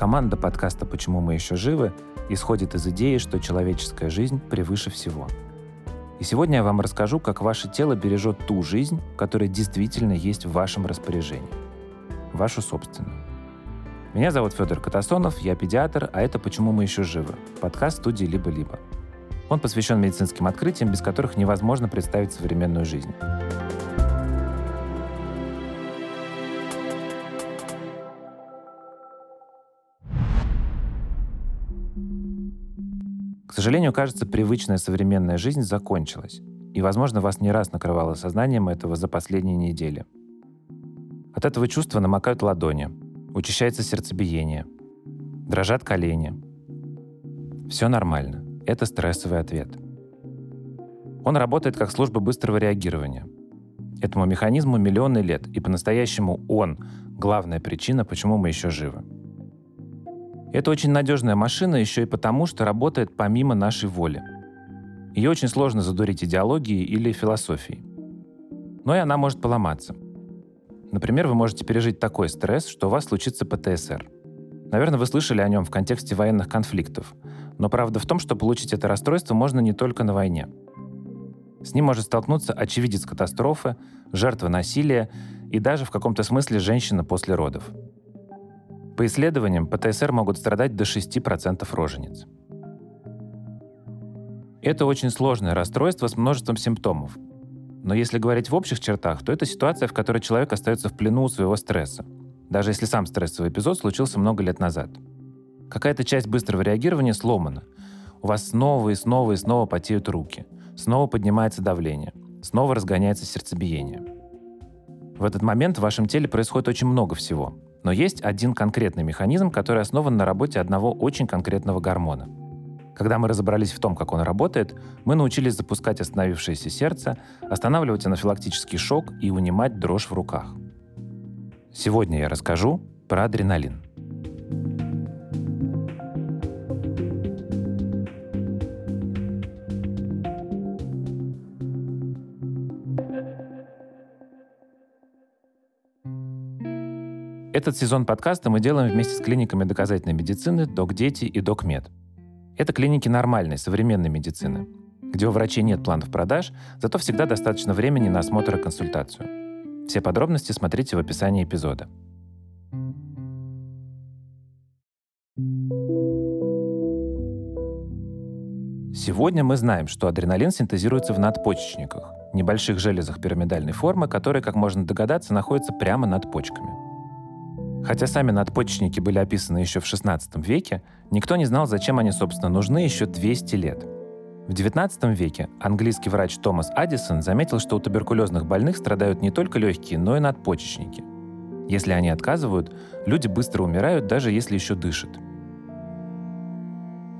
Команда подкаста «Почему мы еще живы» исходит из идеи, что человеческая жизнь превыше всего. И сегодня я вам расскажу, как ваше тело бережет ту жизнь, которая действительно есть в вашем распоряжении. Вашу собственную. Меня зовут Федор Катасонов, я педиатр, а это «Почему мы еще живы» — подкаст студии «Либо-либо». Он посвящен медицинским открытиям, без которых невозможно представить современную жизнь. Сожалению, кажется, привычная современная жизнь закончилась. И, возможно, вас не раз накрывало сознанием этого за последние недели. От этого чувства намокают ладони, учащается сердцебиение, дрожат колени. Все нормально. Это стрессовый ответ. Он работает как служба быстрого реагирования. Этому механизму миллионы лет, и по-настоящему он — главная причина, почему мы еще живы. Это очень надежная машина еще и потому, что работает помимо нашей воли. Ее очень сложно задурить идеологией или философией. Но и она может поломаться. Например, вы можете пережить такой стресс, что у вас случится ПТСР. Наверное, вы слышали о нем в контексте военных конфликтов. Но правда в том, что получить это расстройство можно не только на войне. С ним может столкнуться очевидец катастрофы, жертва насилия и даже в каком-то смысле женщина после родов. По исследованиям, ПТСР могут страдать до 6% рожениц. Это очень сложное расстройство с множеством симптомов. Но если говорить в общих чертах, то это ситуация, в которой человек остается в плену у своего стресса, даже если сам стрессовый эпизод случился много лет назад. Какая-то часть быстрого реагирования сломана. У вас снова и снова и снова потеют руки, снова поднимается давление, снова разгоняется сердцебиение. В этот момент в вашем теле происходит очень много всего, но есть один конкретный механизм, который основан на работе одного очень конкретного гормона. Когда мы разобрались в том, как он работает, мы научились запускать остановившееся сердце, останавливать анафилактический шок и унимать дрожь в руках. Сегодня я расскажу про адреналин. Этот сезон подкаста мы делаем вместе с клиниками доказательной медицины «Док-Дети» и «Док-Мед». Это клиники нормальной, современной медицины, где у врачей нет планов продаж, зато всегда достаточно времени на осмотр и консультацию. Все подробности смотрите в описании эпизода. Сегодня мы знаем, что адреналин синтезируется в надпочечниках, небольших железах пирамидальной формы, которые, как можно догадаться, находятся прямо над почками. Хотя сами надпочечники были описаны еще в XVI веке, никто не знал, зачем они, собственно, нужны еще 200 лет. В XIX веке английский врач Томас Аддисон заметил, что у туберкулезных больных страдают не только легкие, но и надпочечники. Если они отказывают, люди быстро умирают, даже если еще дышат.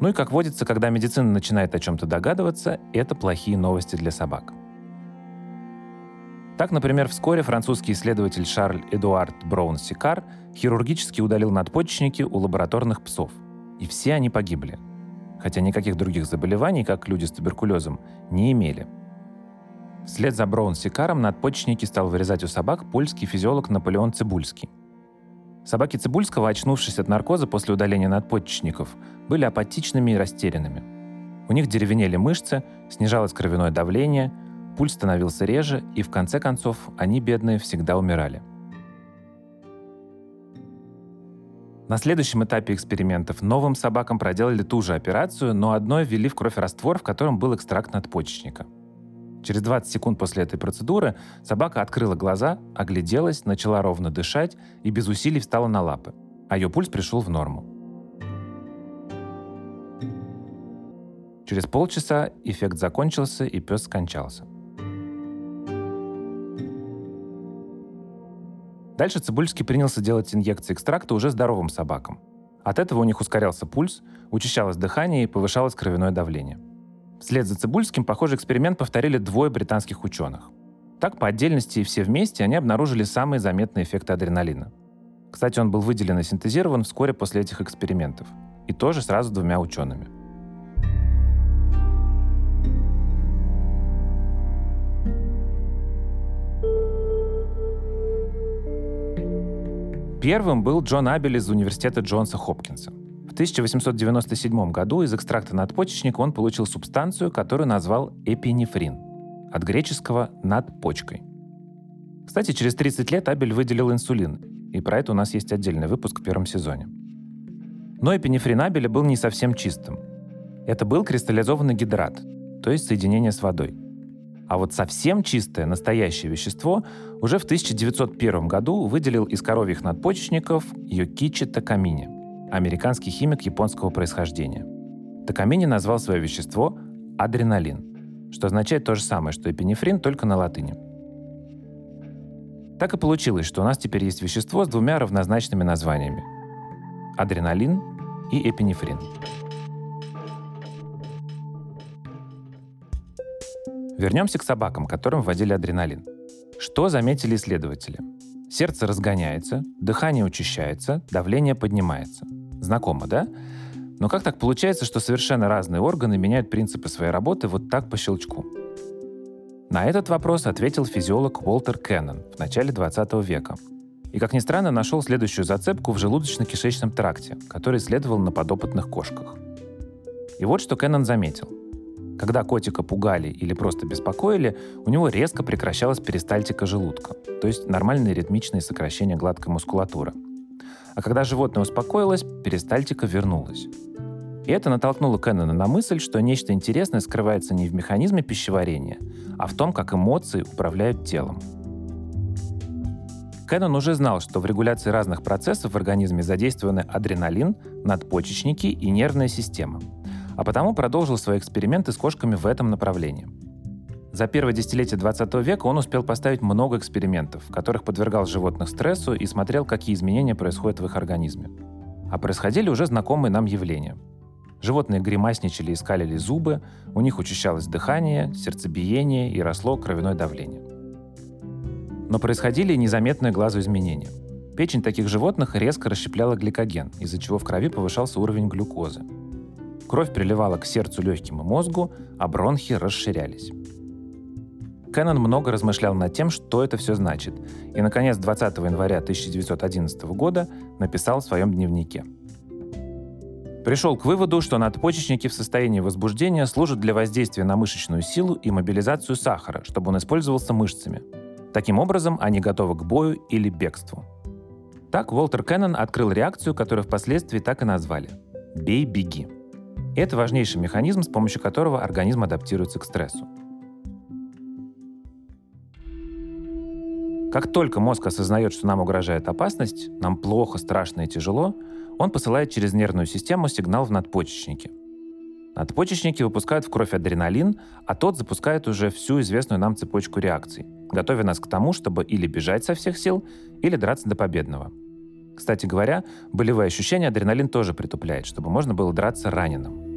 Ну и как водится, когда медицина начинает о чем-то догадываться, это плохие новости для собак. Так, например, вскоре французский исследователь Шарль Эдуард Браун-Сикар хирургически удалил надпочечники у лабораторных псов. И все они погибли. Хотя никаких других заболеваний, как люди с туберкулезом, не имели. Вслед за Браун-Сикаром надпочечники стал вырезать у собак польский физиолог Наполеон Цибульский. Собаки Цибульского, очнувшись от наркоза после удаления надпочечников, были апатичными и растерянными. У них деревенели мышцы, снижалось кровяное давление – Пульс становился реже, и в конце концов они, бедные, всегда умирали. На следующем этапе экспериментов новым собакам проделали ту же операцию, но одной ввели в кровь раствор, в котором был экстракт надпочечника. Через 20 секунд после этой процедуры собака открыла глаза, огляделась, начала ровно дышать и без усилий встала на лапы, а ее пульс пришел в норму. Через полчаса эффект закончился и пес скончался. Дальше Цибульский принялся делать инъекции экстракта уже здоровым собакам. От этого у них ускорялся пульс, учащалось дыхание и повышалось кровяное давление. Вслед за Цибульским похожий эксперимент повторили двое британских ученых. Так, по отдельности и все вместе они обнаружили самые заметные эффекты адреналина. Кстати, он был выделен и синтезирован вскоре после этих экспериментов. И тоже сразу двумя учеными – Первым был Джон Абель из университета Джонса Хопкинса. В 1897 году из экстракта надпочечника он получил субстанцию, которую назвал эпинефрин, от греческого «над почкой». Кстати, через 30 лет Абель выделил инсулин, и про это у нас есть отдельный выпуск в первом сезоне. Но эпинефрин Абеля был не совсем чистым. Это был кристаллизованный гидрат, то есть соединение с водой. А вот совсем чистое, настоящее вещество уже в 1901 году выделил из коровьих надпочечников Йокичи Такамини, американский химик японского происхождения. Такамини назвал свое вещество адреналин, что означает то же самое, что эпинефрин, только на латыни. Так и получилось, что у нас теперь есть вещество с двумя равнозначными названиями – адреналин и эпинефрин. Вернемся к собакам, которым вводили адреналин. Что заметили исследователи? Сердце разгоняется, дыхание учащается, давление поднимается. Знакомо, да? Но как так получается, что совершенно разные органы меняют принципы своей работы вот так по щелчку? На этот вопрос ответил физиолог Уолтер Кеннон в начале 20 века. И, как ни странно, нашел следующую зацепку в желудочно-кишечном тракте, который исследовал на подопытных кошках. И вот что Кеннон заметил. Когда котика пугали или просто беспокоили, у него резко прекращалась перистальтика желудка, то есть нормальное ритмичное сокращение гладкой мускулатуры. А когда животное успокоилось, перистальтика вернулась. И это натолкнуло Кеннона на мысль, что нечто интересное скрывается не в механизме пищеварения, а в том, как эмоции управляют телом. Кеннон уже знал, что в регуляции разных процессов в организме задействованы адреналин, надпочечники и нервная система – а потому продолжил свои эксперименты с кошками в этом направлении. За первое десятилетие 20 века он успел поставить много экспериментов, в которых подвергал животных стрессу и смотрел, какие изменения происходят в их организме. А происходили уже знакомые нам явления. Животные гримасничали и скалили зубы, у них учащалось дыхание, сердцебиение и росло кровяное давление. Но происходили и незаметные глазу изменения. Печень таких животных резко расщепляла гликоген, из-за чего в крови повышался уровень глюкозы – Кровь приливала к сердцу, легким и мозгу, а бронхи расширялись. Кеннон много размышлял над тем, что это все значит, и, наконец, 20 января 1911 года написал в своем дневнике. Пришел к выводу, что надпочечники в состоянии возбуждения служат для воздействия на мышечную силу и мобилизацию сахара, чтобы он использовался мышцами. Таким образом, они готовы к бою или бегству. Так Уолтер Кеннон открыл реакцию, которую впоследствии так и назвали – «бей-беги». Это важнейший механизм, с помощью которого организм адаптируется к стрессу. Как только мозг осознает, что нам угрожает опасность, нам плохо, страшно и тяжело, он посылает через нервную систему сигнал в надпочечники. Надпочечники выпускают в кровь адреналин, а тот запускает уже всю известную нам цепочку реакций, готовя нас к тому, чтобы или бежать со всех сил, или драться до победного – кстати говоря, болевые ощущения адреналин тоже притупляет, чтобы можно было драться раненым.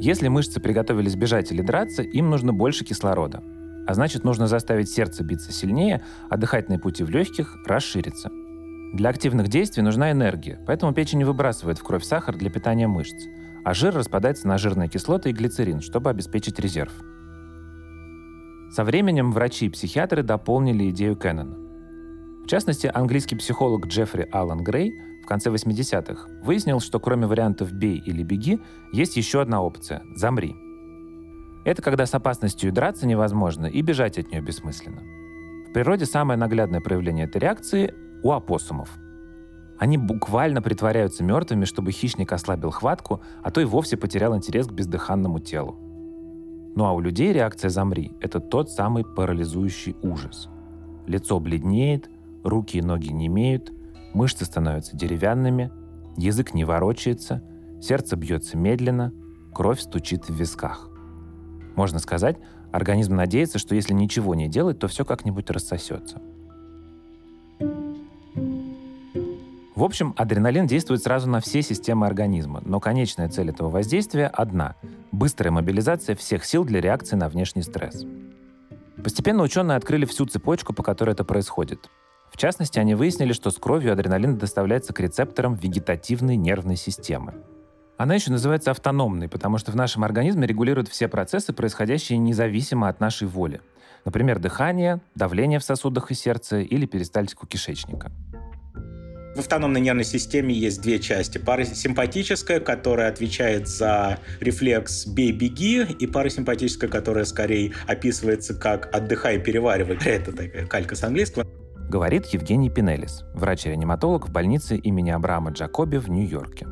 Если мышцы приготовились бежать или драться, им нужно больше кислорода. А значит, нужно заставить сердце биться сильнее, а дыхательные пути в легких расшириться. Для активных действий нужна энергия, поэтому печень выбрасывает в кровь сахар для питания мышц, а жир распадается на жирные кислоты и глицерин, чтобы обеспечить резерв. Со временем врачи и психиатры дополнили идею Кеннона. В частности, английский психолог Джеффри Аллан Грей в конце 80-х выяснил, что кроме вариантов «бей» или «беги» есть еще одна опция – «замри». Это когда с опасностью драться невозможно и бежать от нее бессмысленно. В природе самое наглядное проявление этой реакции – у опоссумов. Они буквально притворяются мертвыми, чтобы хищник ослабил хватку, а то и вовсе потерял интерес к бездыханному телу. Ну а у людей реакция «замри» — это тот самый парализующий ужас. Лицо бледнеет, руки и ноги не имеют, мышцы становятся деревянными, язык не ворочается, сердце бьется медленно, кровь стучит в висках. Можно сказать, организм надеется, что если ничего не делать, то все как-нибудь рассосется. В общем, адреналин действует сразу на все системы организма, но конечная цель этого воздействия одна – быстрая мобилизация всех сил для реакции на внешний стресс. Постепенно ученые открыли всю цепочку, по которой это происходит. В частности, они выяснили, что с кровью адреналин доставляется к рецепторам вегетативной нервной системы. Она еще называется автономной, потому что в нашем организме регулирует все процессы, происходящие независимо от нашей воли. Например, дыхание, давление в сосудах и сердце или перистальтику кишечника. В автономной нервной системе есть две части. Парасимпатическая, которая отвечает за рефлекс «бей-беги», и парасимпатическая, которая скорее описывается как «отдыхай, переваривай». Это такая калька с английского. Говорит Евгений Пинелис, врач-реаниматолог в больнице имени Абрама Джакоби в Нью-Йорке.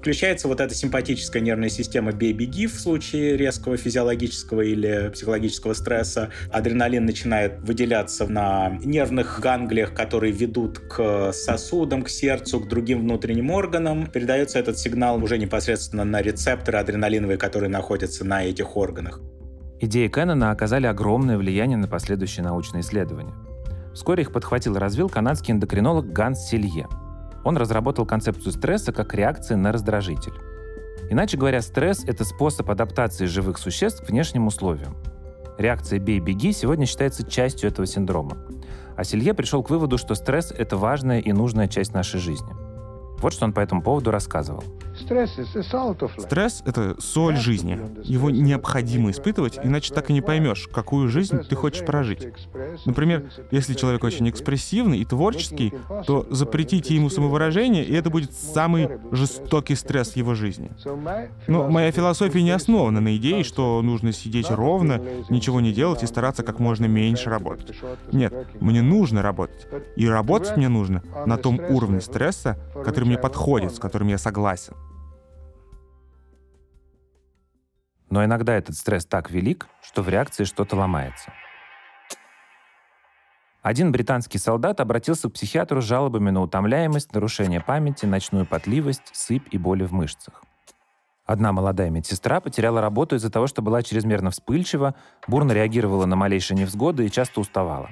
Включается вот эта симпатическая нервная система «бей-беги» в случае резкого физиологического или психологического стресса. Адреналин начинает выделяться на нервных ганглиях, которые ведут к сосудам, к сердцу, к другим внутренним органам. Передается этот сигнал уже непосредственно на рецепторы адреналиновые, которые находятся на этих органах. Идеи Кеннона оказали огромное влияние на последующие научные исследования. Вскоре их подхватил и развил канадский эндокринолог Ганс Силье – он разработал концепцию стресса как реакции на раздражитель. Иначе говоря, стресс — это способ адаптации живых существ к внешним условиям. Реакция «бей-беги» сегодня считается частью этого синдрома. А Селье пришел к выводу, что стресс — это важная и нужная часть нашей жизни — вот что он по этому поводу рассказывал. Стресс — это соль жизни. Его необходимо испытывать, иначе так и не поймешь, какую жизнь ты хочешь прожить. Например, если человек очень экспрессивный и творческий, то запретите ему самовыражение, и это будет самый жестокий стресс его жизни. Но моя философия не основана на идее, что нужно сидеть ровно, ничего не делать и стараться как можно меньше работать. Нет, мне нужно работать. И работать мне нужно на том уровне стресса, который мне подходит, с которым я согласен. Но иногда этот стресс так велик, что в реакции что-то ломается. Один британский солдат обратился к психиатру с жалобами на утомляемость, нарушение памяти, ночную потливость, сыпь и боли в мышцах. Одна молодая медсестра потеряла работу из-за того, что была чрезмерно вспыльчива, бурно реагировала на малейшие невзгоды и часто уставала.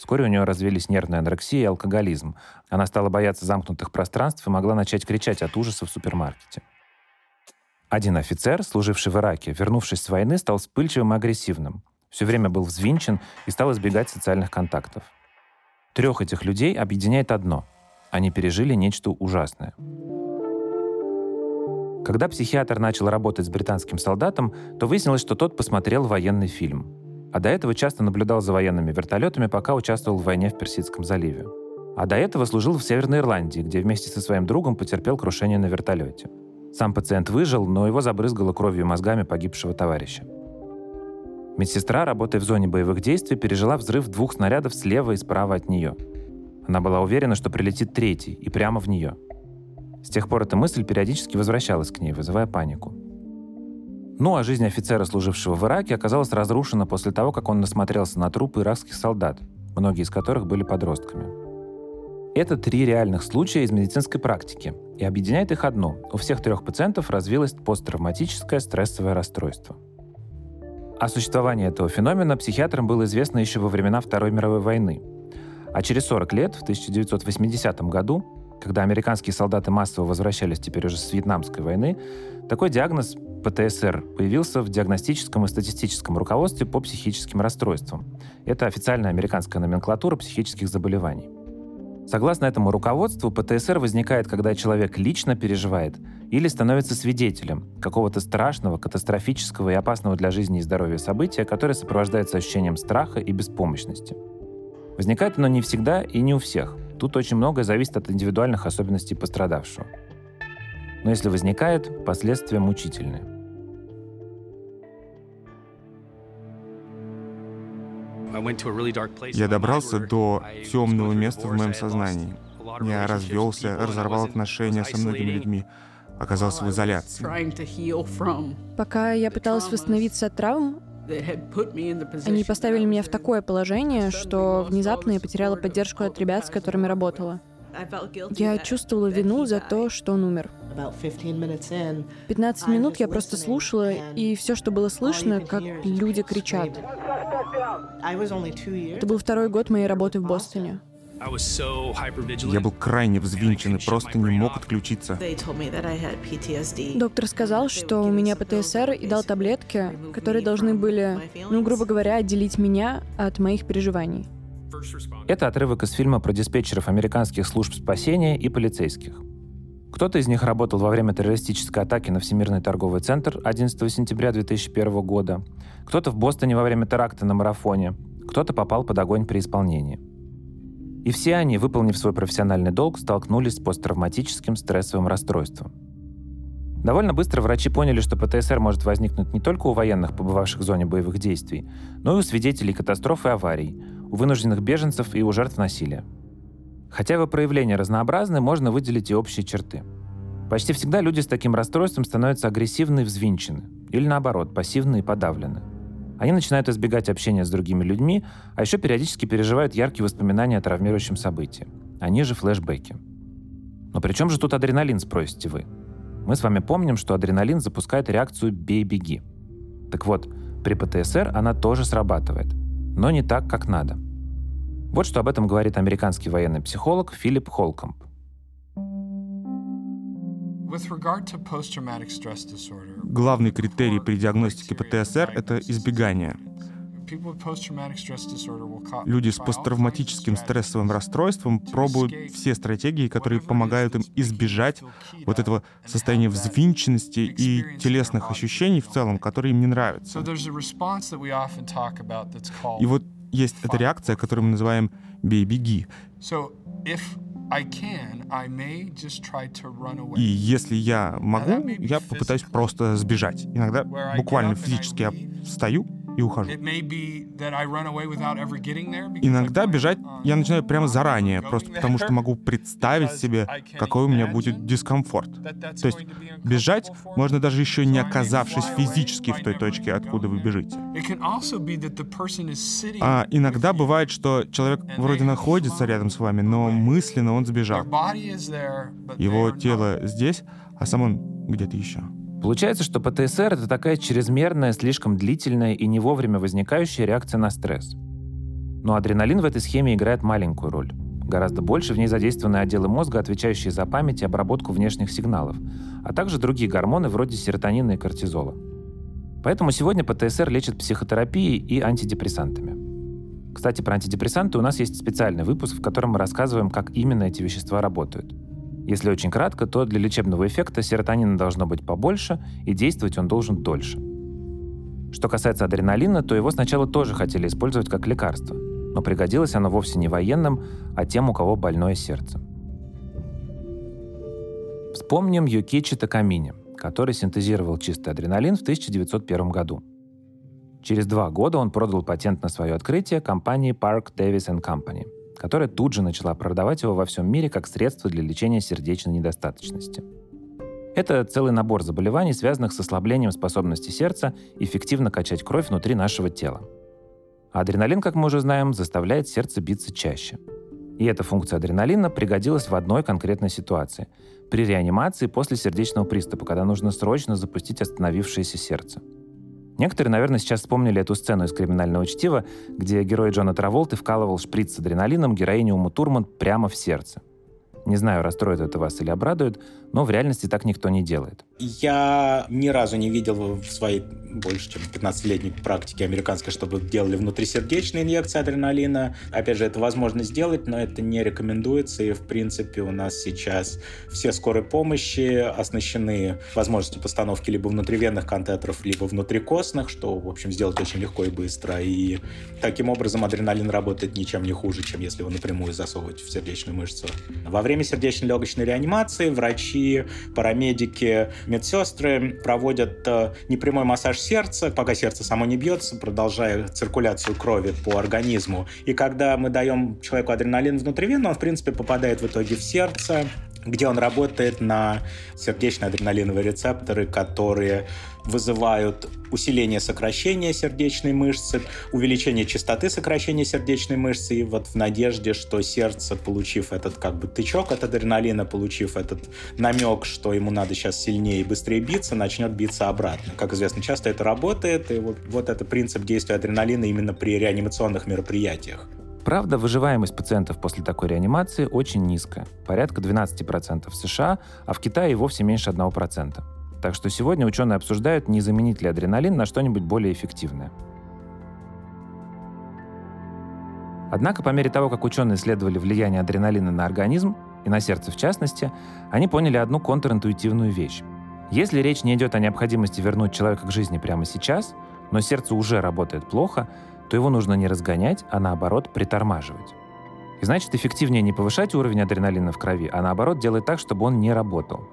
Вскоре у нее развились нервная анорексия и алкоголизм. Она стала бояться замкнутых пространств и могла начать кричать от ужаса в супермаркете. Один офицер, служивший в Ираке, вернувшись с войны, стал вспыльчивым и агрессивным. Все время был взвинчен и стал избегать социальных контактов. Трех этих людей объединяет одно — они пережили нечто ужасное. Когда психиатр начал работать с британским солдатом, то выяснилось, что тот посмотрел военный фильм — а до этого часто наблюдал за военными вертолетами, пока участвовал в войне в Персидском заливе. А до этого служил в Северной Ирландии, где вместе со своим другом потерпел крушение на вертолете. Сам пациент выжил, но его забрызгало кровью и мозгами погибшего товарища. Медсестра, работая в зоне боевых действий, пережила взрыв двух снарядов слева и справа от нее. Она была уверена, что прилетит третий, и прямо в нее. С тех пор эта мысль периодически возвращалась к ней, вызывая панику. Ну а жизнь офицера, служившего в Ираке, оказалась разрушена после того, как он насмотрелся на трупы иракских солдат, многие из которых были подростками. Это три реальных случая из медицинской практики, и объединяет их одно. У всех трех пациентов развилось посттравматическое стрессовое расстройство. О существовании этого феномена психиатрам было известно еще во времена Второй мировой войны. А через 40 лет, в 1980 году, когда американские солдаты массово возвращались теперь уже с Вьетнамской войны, такой диагноз ПТСР появился в диагностическом и статистическом руководстве по психическим расстройствам. Это официальная американская номенклатура психических заболеваний. Согласно этому руководству, ПТСР возникает, когда человек лично переживает или становится свидетелем какого-то страшного, катастрофического и опасного для жизни и здоровья события, которое сопровождается ощущением страха и беспомощности. Возникает оно не всегда и не у всех. Тут очень многое зависит от индивидуальных особенностей пострадавшего. Но если возникает, последствия мучительные. Я добрался до темного места в моем сознании. Я развелся, разорвал отношения со многими людьми, оказался в изоляции. Пока я пыталась восстановиться от травм, они поставили меня в такое положение, что внезапно я потеряла поддержку от ребят, с которыми работала. Я чувствовала вину за то, что он умер. 15 минут я просто слушала, и все, что было слышно, как люди кричат. Это был второй год моей работы в Бостоне. Я был крайне взвинчен и просто не мог отключиться. Доктор сказал, что у меня ПТСР и дал таблетки, которые должны были, ну, грубо говоря, отделить меня от моих переживаний. Это отрывок из фильма про диспетчеров американских служб спасения и полицейских. Кто-то из них работал во время террористической атаки на Всемирный торговый центр 11 сентября 2001 года, кто-то в Бостоне во время теракта на марафоне, кто-то попал под огонь при исполнении. И все они, выполнив свой профессиональный долг, столкнулись с посттравматическим стрессовым расстройством. Довольно быстро врачи поняли, что ПТСР может возникнуть не только у военных, побывавших в зоне боевых действий, но и у свидетелей катастроф и аварий, у вынужденных беженцев и у жертв насилия. Хотя его проявления разнообразны, можно выделить и общие черты. Почти всегда люди с таким расстройством становятся агрессивны и взвинчены, или наоборот, пассивны и подавлены. Они начинают избегать общения с другими людьми, а еще периодически переживают яркие воспоминания о травмирующем событии. Они же флешбеки. Но при чем же тут адреналин, спросите вы? Мы с вами помним, что адреналин запускает реакцию «бей-беги». Так вот, при ПТСР она тоже срабатывает, но не так, как надо – вот что об этом говорит американский военный психолог Филипп Холкомп. Главный критерий при диагностике ПТСР — это избегание. Люди с посттравматическим стрессовым расстройством пробуют все стратегии, которые помогают им избежать вот этого состояния взвинченности и телесных ощущений в целом, которые им не нравятся. И вот есть эта реакция, которую мы называем «бей-беги». И если я могу, я попытаюсь просто сбежать. Иногда буквально физически я встаю и ухожу. Иногда бежать uh, я начинаю прямо заранее, просто потому что могу представить себе, какой у меня будет дискомфорт. То есть бежать можно даже еще не оказавшись физически в той точке, откуда вы бежите. А иногда бывает, что человек вроде находится рядом с вами, но мысленно он сбежал. Его тело здесь, а сам он где-то еще. Получается, что ПТСР — это такая чрезмерная, слишком длительная и не вовремя возникающая реакция на стресс. Но адреналин в этой схеме играет маленькую роль. Гораздо больше в ней задействованы отделы мозга, отвечающие за память и обработку внешних сигналов, а также другие гормоны вроде серотонина и кортизола. Поэтому сегодня ПТСР лечат психотерапией и антидепрессантами. Кстати, про антидепрессанты у нас есть специальный выпуск, в котором мы рассказываем, как именно эти вещества работают — если очень кратко, то для лечебного эффекта серотонина должно быть побольше, и действовать он должен дольше. Что касается адреналина, то его сначала тоже хотели использовать как лекарство, но пригодилось оно вовсе не военным, а тем, у кого больное сердце. Вспомним Юкичи Такамини, который синтезировал чистый адреналин в 1901 году. Через два года он продал патент на свое открытие компании Park Davis Company – которая тут же начала продавать его во всем мире как средство для лечения сердечной недостаточности. Это целый набор заболеваний, связанных с ослаблением способности сердца эффективно качать кровь внутри нашего тела. Адреналин, как мы уже знаем, заставляет сердце биться чаще. И эта функция адреналина пригодилась в одной конкретной ситуации – при реанимации после сердечного приступа, когда нужно срочно запустить остановившееся сердце – Некоторые, наверное, сейчас вспомнили эту сцену из «Криминального чтива», где герой Джона Траволты вкалывал шприц с адреналином героиню Уму Турман прямо в сердце. Не знаю, расстроит это вас или обрадует, но в реальности так никто не делает. Я ни разу не видел в своей больше чем 15-летней практике американской, чтобы делали внутрисердечные инъекции адреналина. Опять же, это возможно сделать, но это не рекомендуется. И, в принципе, у нас сейчас все скорой помощи оснащены возможностью постановки либо внутривенных катетеров, либо внутрикостных, что, в общем, сделать очень легко и быстро. И таким образом адреналин работает ничем не хуже, чем если его напрямую засовывать в сердечную мышцу. Во время сердечно-легочной реанимации врачи, парамедики, Медсестры проводят э, непрямой массаж сердца, пока сердце само не бьется, продолжая циркуляцию крови по организму. И когда мы даем человеку адреналин внутривенно, он, в принципе, попадает в итоге в сердце, где он работает на сердечно-адреналиновые рецепторы, которые вызывают усиление сокращения сердечной мышцы, увеличение частоты сокращения сердечной мышцы, и вот в надежде, что сердце, получив этот как бы тычок от адреналина, получив этот намек, что ему надо сейчас сильнее и быстрее биться, начнет биться обратно. Как известно, часто это работает, и вот, вот это принцип действия адреналина именно при реанимационных мероприятиях. Правда, выживаемость пациентов после такой реанимации очень низкая, порядка 12% в США, а в Китае и вовсе меньше 1%. Так что сегодня ученые обсуждают, не заменить ли адреналин на что-нибудь более эффективное. Однако, по мере того, как ученые исследовали влияние адреналина на организм, и на сердце в частности, они поняли одну контринтуитивную вещь. Если речь не идет о необходимости вернуть человека к жизни прямо сейчас, но сердце уже работает плохо, то его нужно не разгонять, а наоборот притормаживать. И значит, эффективнее не повышать уровень адреналина в крови, а наоборот делать так, чтобы он не работал.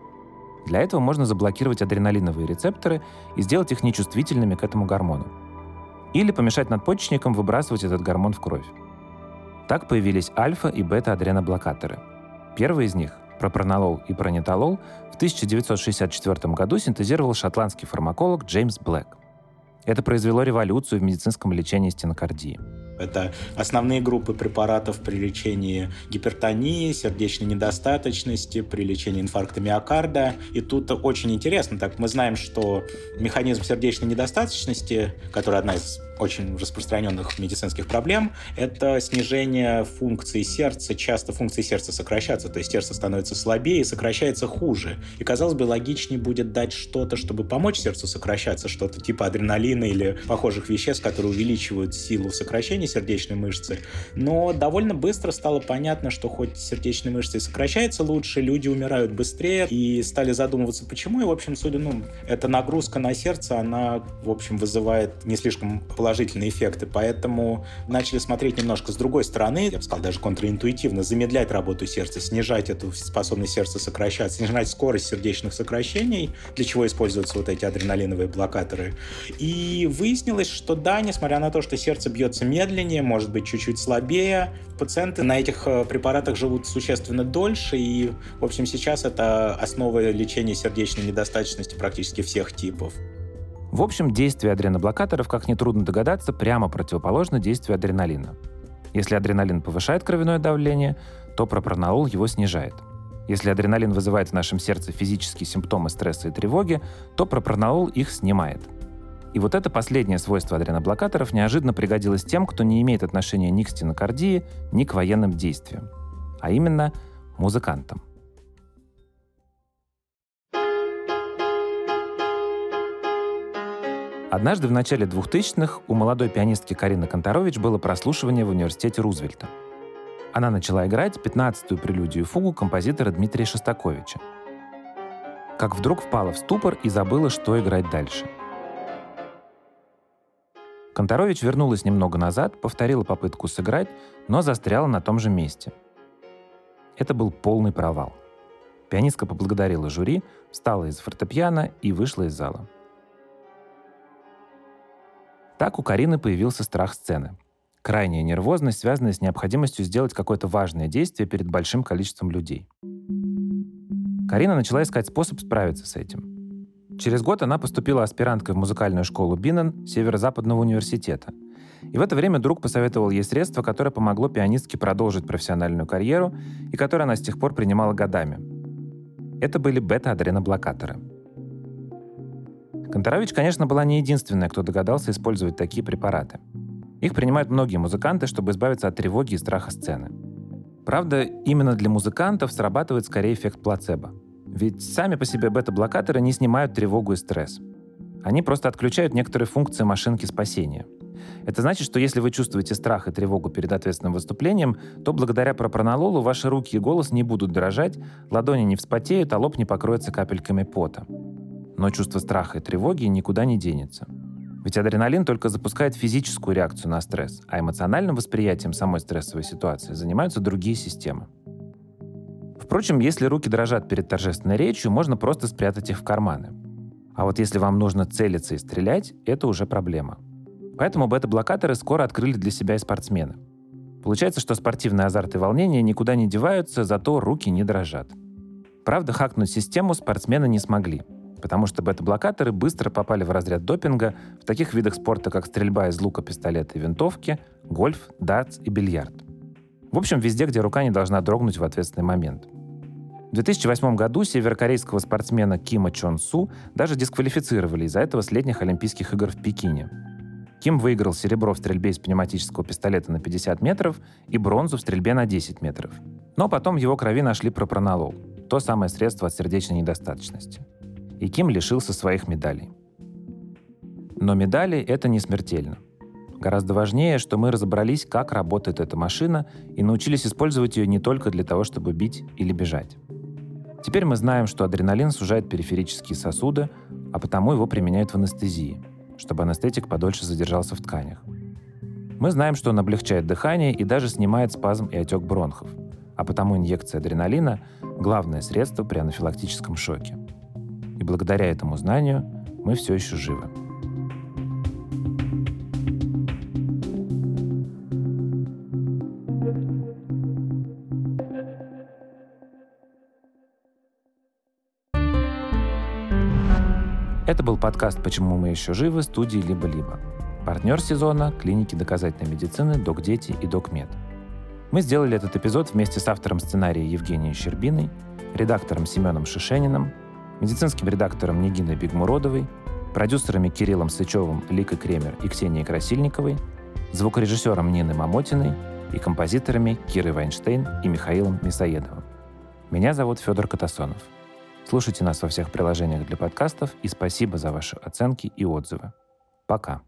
Для этого можно заблокировать адреналиновые рецепторы и сделать их нечувствительными к этому гормону. Или помешать надпочечникам выбрасывать этот гормон в кровь. Так появились альфа- и бета-адреноблокаторы. Первый из них, пропронолол и пронитолол, в 1964 году синтезировал шотландский фармаколог Джеймс Блэк. Это произвело революцию в медицинском лечении стенокардии. Это основные группы препаратов при лечении гипертонии, сердечной недостаточности, при лечении инфаркта миокарда. И тут очень интересно, так мы знаем, что механизм сердечной недостаточности, который одна из очень распространенных медицинских проблем, это снижение функции сердца. Часто функции сердца сокращаются, то есть сердце становится слабее и сокращается хуже. И, казалось бы, логичнее будет дать что-то, чтобы помочь сердцу сокращаться, что-то типа адреналина или похожих веществ, которые увеличивают силу сокращения сердечной мышцы. Но довольно быстро стало понятно, что хоть сердечные мышцы сокращаются лучше, люди умирают быстрее, и стали задумываться, почему. И, в общем, судя, ну, эта нагрузка на сердце, она, в общем, вызывает не слишком положительные эффекты, поэтому начали смотреть немножко с другой стороны, я бы сказал, даже контринтуитивно, замедлять работу сердца, снижать эту способность сердца сокращаться, снижать скорость сердечных сокращений, для чего используются вот эти адреналиновые блокаторы. И выяснилось, что да, несмотря на то, что сердце бьется медленнее, может быть чуть-чуть слабее, пациенты на этих э, препаратах живут существенно дольше, и, в общем, сейчас это основа лечения сердечной недостаточности практически всех типов. В общем, действие адреноблокаторов, как нетрудно догадаться, прямо противоположно действию адреналина. Если адреналин повышает кровяное давление, то пропронолол его снижает. Если адреналин вызывает в нашем сердце физические симптомы стресса и тревоги, то пропронолол их снимает. И вот это последнее свойство адреноблокаторов неожиданно пригодилось тем, кто не имеет отношения ни к стенокардии, ни к военным действиям, а именно музыкантам. Однажды в начале 2000-х у молодой пианистки Карины Конторович было прослушивание в университете Рузвельта. Она начала играть 15-ю прелюдию и фугу композитора Дмитрия Шостаковича. Как вдруг впала в ступор и забыла, что играть дальше. Конторович вернулась немного назад, повторила попытку сыграть, но застряла на том же месте. Это был полный провал. Пианистка поблагодарила жюри, встала из фортепиано и вышла из зала. Так у Карины появился страх сцены. Крайняя нервозность, связанная с необходимостью сделать какое-то важное действие перед большим количеством людей. Карина начала искать способ справиться с этим. Через год она поступила аспиранткой в музыкальную школу Биннен Северо-Западного университета. И в это время друг посоветовал ей средство, которое помогло пианистке продолжить профессиональную карьеру и которое она с тех пор принимала годами. Это были бета-адреноблокаторы – Конторович, конечно, была не единственная, кто догадался использовать такие препараты. Их принимают многие музыканты, чтобы избавиться от тревоги и страха сцены. Правда, именно для музыкантов срабатывает скорее эффект плацебо. Ведь сами по себе бета-блокаторы не снимают тревогу и стресс. Они просто отключают некоторые функции машинки спасения. Это значит, что если вы чувствуете страх и тревогу перед ответственным выступлением, то благодаря пропронололу ваши руки и голос не будут дрожать, ладони не вспотеют, а лоб не покроется капельками пота. Но чувство страха и тревоги никуда не денется. Ведь адреналин только запускает физическую реакцию на стресс, а эмоциональным восприятием самой стрессовой ситуации занимаются другие системы. Впрочем, если руки дрожат перед торжественной речью, можно просто спрятать их в карманы. А вот если вам нужно целиться и стрелять, это уже проблема. Поэтому бета-блокаторы скоро открыли для себя и спортсмены. Получается, что спортивный азарт и волнение никуда не деваются, зато руки не дрожат. Правда, хакнуть систему спортсмены не смогли – потому что бета-блокаторы быстро попали в разряд допинга в таких видах спорта, как стрельба из лука, пистолета и винтовки, гольф, дартс и бильярд. В общем, везде, где рука не должна дрогнуть в ответственный момент. В 2008 году северокорейского спортсмена Кима Чон Су даже дисквалифицировали из-за этого с летних Олимпийских игр в Пекине. Ким выиграл серебро в стрельбе из пневматического пистолета на 50 метров и бронзу в стрельбе на 10 метров. Но потом в его крови нашли пропронолол – то самое средство от сердечной недостаточности и Ким лишился своих медалей. Но медали — это не смертельно. Гораздо важнее, что мы разобрались, как работает эта машина и научились использовать ее не только для того, чтобы бить или бежать. Теперь мы знаем, что адреналин сужает периферические сосуды, а потому его применяют в анестезии, чтобы анестетик подольше задержался в тканях. Мы знаем, что он облегчает дыхание и даже снимает спазм и отек бронхов, а потому инъекция адреналина – главное средство при анафилактическом шоке. И благодаря этому знанию мы все еще живы. Это был подкаст «Почему мы еще живы» студии «Либо-либо». Партнер сезона – клиники доказательной медицины «Док Дети» и «Док Мед». Мы сделали этот эпизод вместе с автором сценария Евгенией Щербиной, редактором Семеном Шишениным, медицинским редактором Нигиной Бигмуродовой, продюсерами Кириллом Сычевым, Ликой Кремер и Ксенией Красильниковой, звукорежиссером Ниной Мамотиной и композиторами Кирой Вайнштейн и Михаилом Мисоедовым. Меня зовут Федор Катасонов – Слушайте нас во всех приложениях для подкастов и спасибо за ваши оценки и отзывы. Пока.